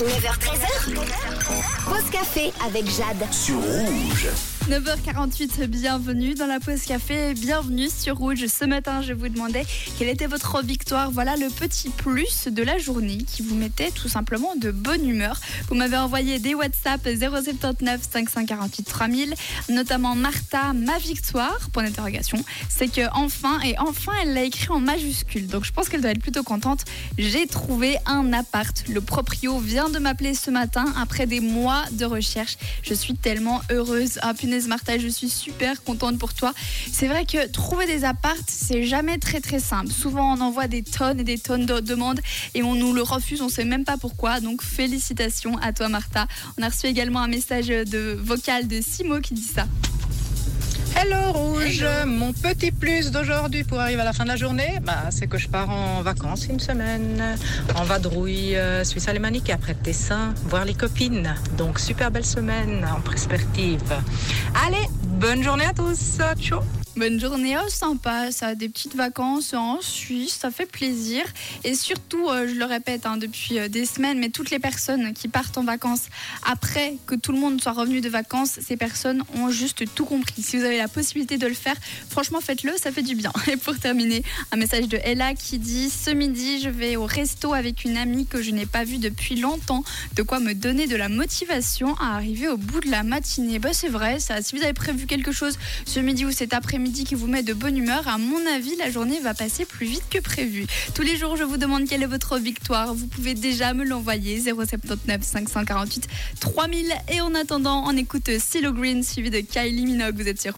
9h13h. Pause café avec Jade. sur Rouge. 9h48, bienvenue dans la pause café, bienvenue sur Rouge. Ce matin, je vous demandais quelle était votre victoire. Voilà le petit plus de la journée qui vous mettait tout simplement de bonne humeur. Vous m'avez envoyé des WhatsApp 079 548 3000, notamment Martha, ma victoire, point d'interrogation. C'est que enfin, et enfin, elle l'a écrit en majuscule. Donc je pense qu'elle doit être plutôt contente. J'ai trouvé un appart. Le proprio vient de m'appeler ce matin après des mois de recherche. Je suis tellement heureuse. Ah Martha, je suis super contente pour toi. C'est vrai que trouver des apparts, c'est jamais très très simple. Souvent on envoie des tonnes et des tonnes de demandes et on nous le refuse, on sait même pas pourquoi. Donc félicitations à toi Martha. On a reçu également un message de vocal de Simo qui dit ça. Hello Rouge, mon petit plus d'aujourd'hui pour arriver à la fin de la journée, bah, c'est que je pars en vacances une semaine, en vadrouille euh, Suisse alémanique et après Tessin, voir les copines. Donc super belle semaine en perspective. Allez, bonne journée à tous, ciao Bonne journée, oh, sympa, ça, des petites vacances en Suisse, ça fait plaisir. Et surtout, euh, je le répète hein, depuis euh, des semaines, mais toutes les personnes qui partent en vacances après que tout le monde soit revenu de vacances, ces personnes ont juste tout compris. Si vous avez la possibilité de le faire, franchement, faites-le, ça fait du bien. Et pour terminer, un message de Ella qui dit Ce midi, je vais au resto avec une amie que je n'ai pas vue depuis longtemps. De quoi me donner de la motivation à arriver au bout de la matinée. Bah, c'est vrai, ça. Si vous avez prévu quelque chose ce midi ou cet après-midi qui vous met de bonne humeur, à mon avis, la journée va passer plus vite que prévu. Tous les jours, je vous demande quelle est votre victoire. Vous pouvez déjà me l'envoyer 079 548 3000. Et en attendant, on écoute Silo Green suivi de Kylie Minogue. Vous êtes sur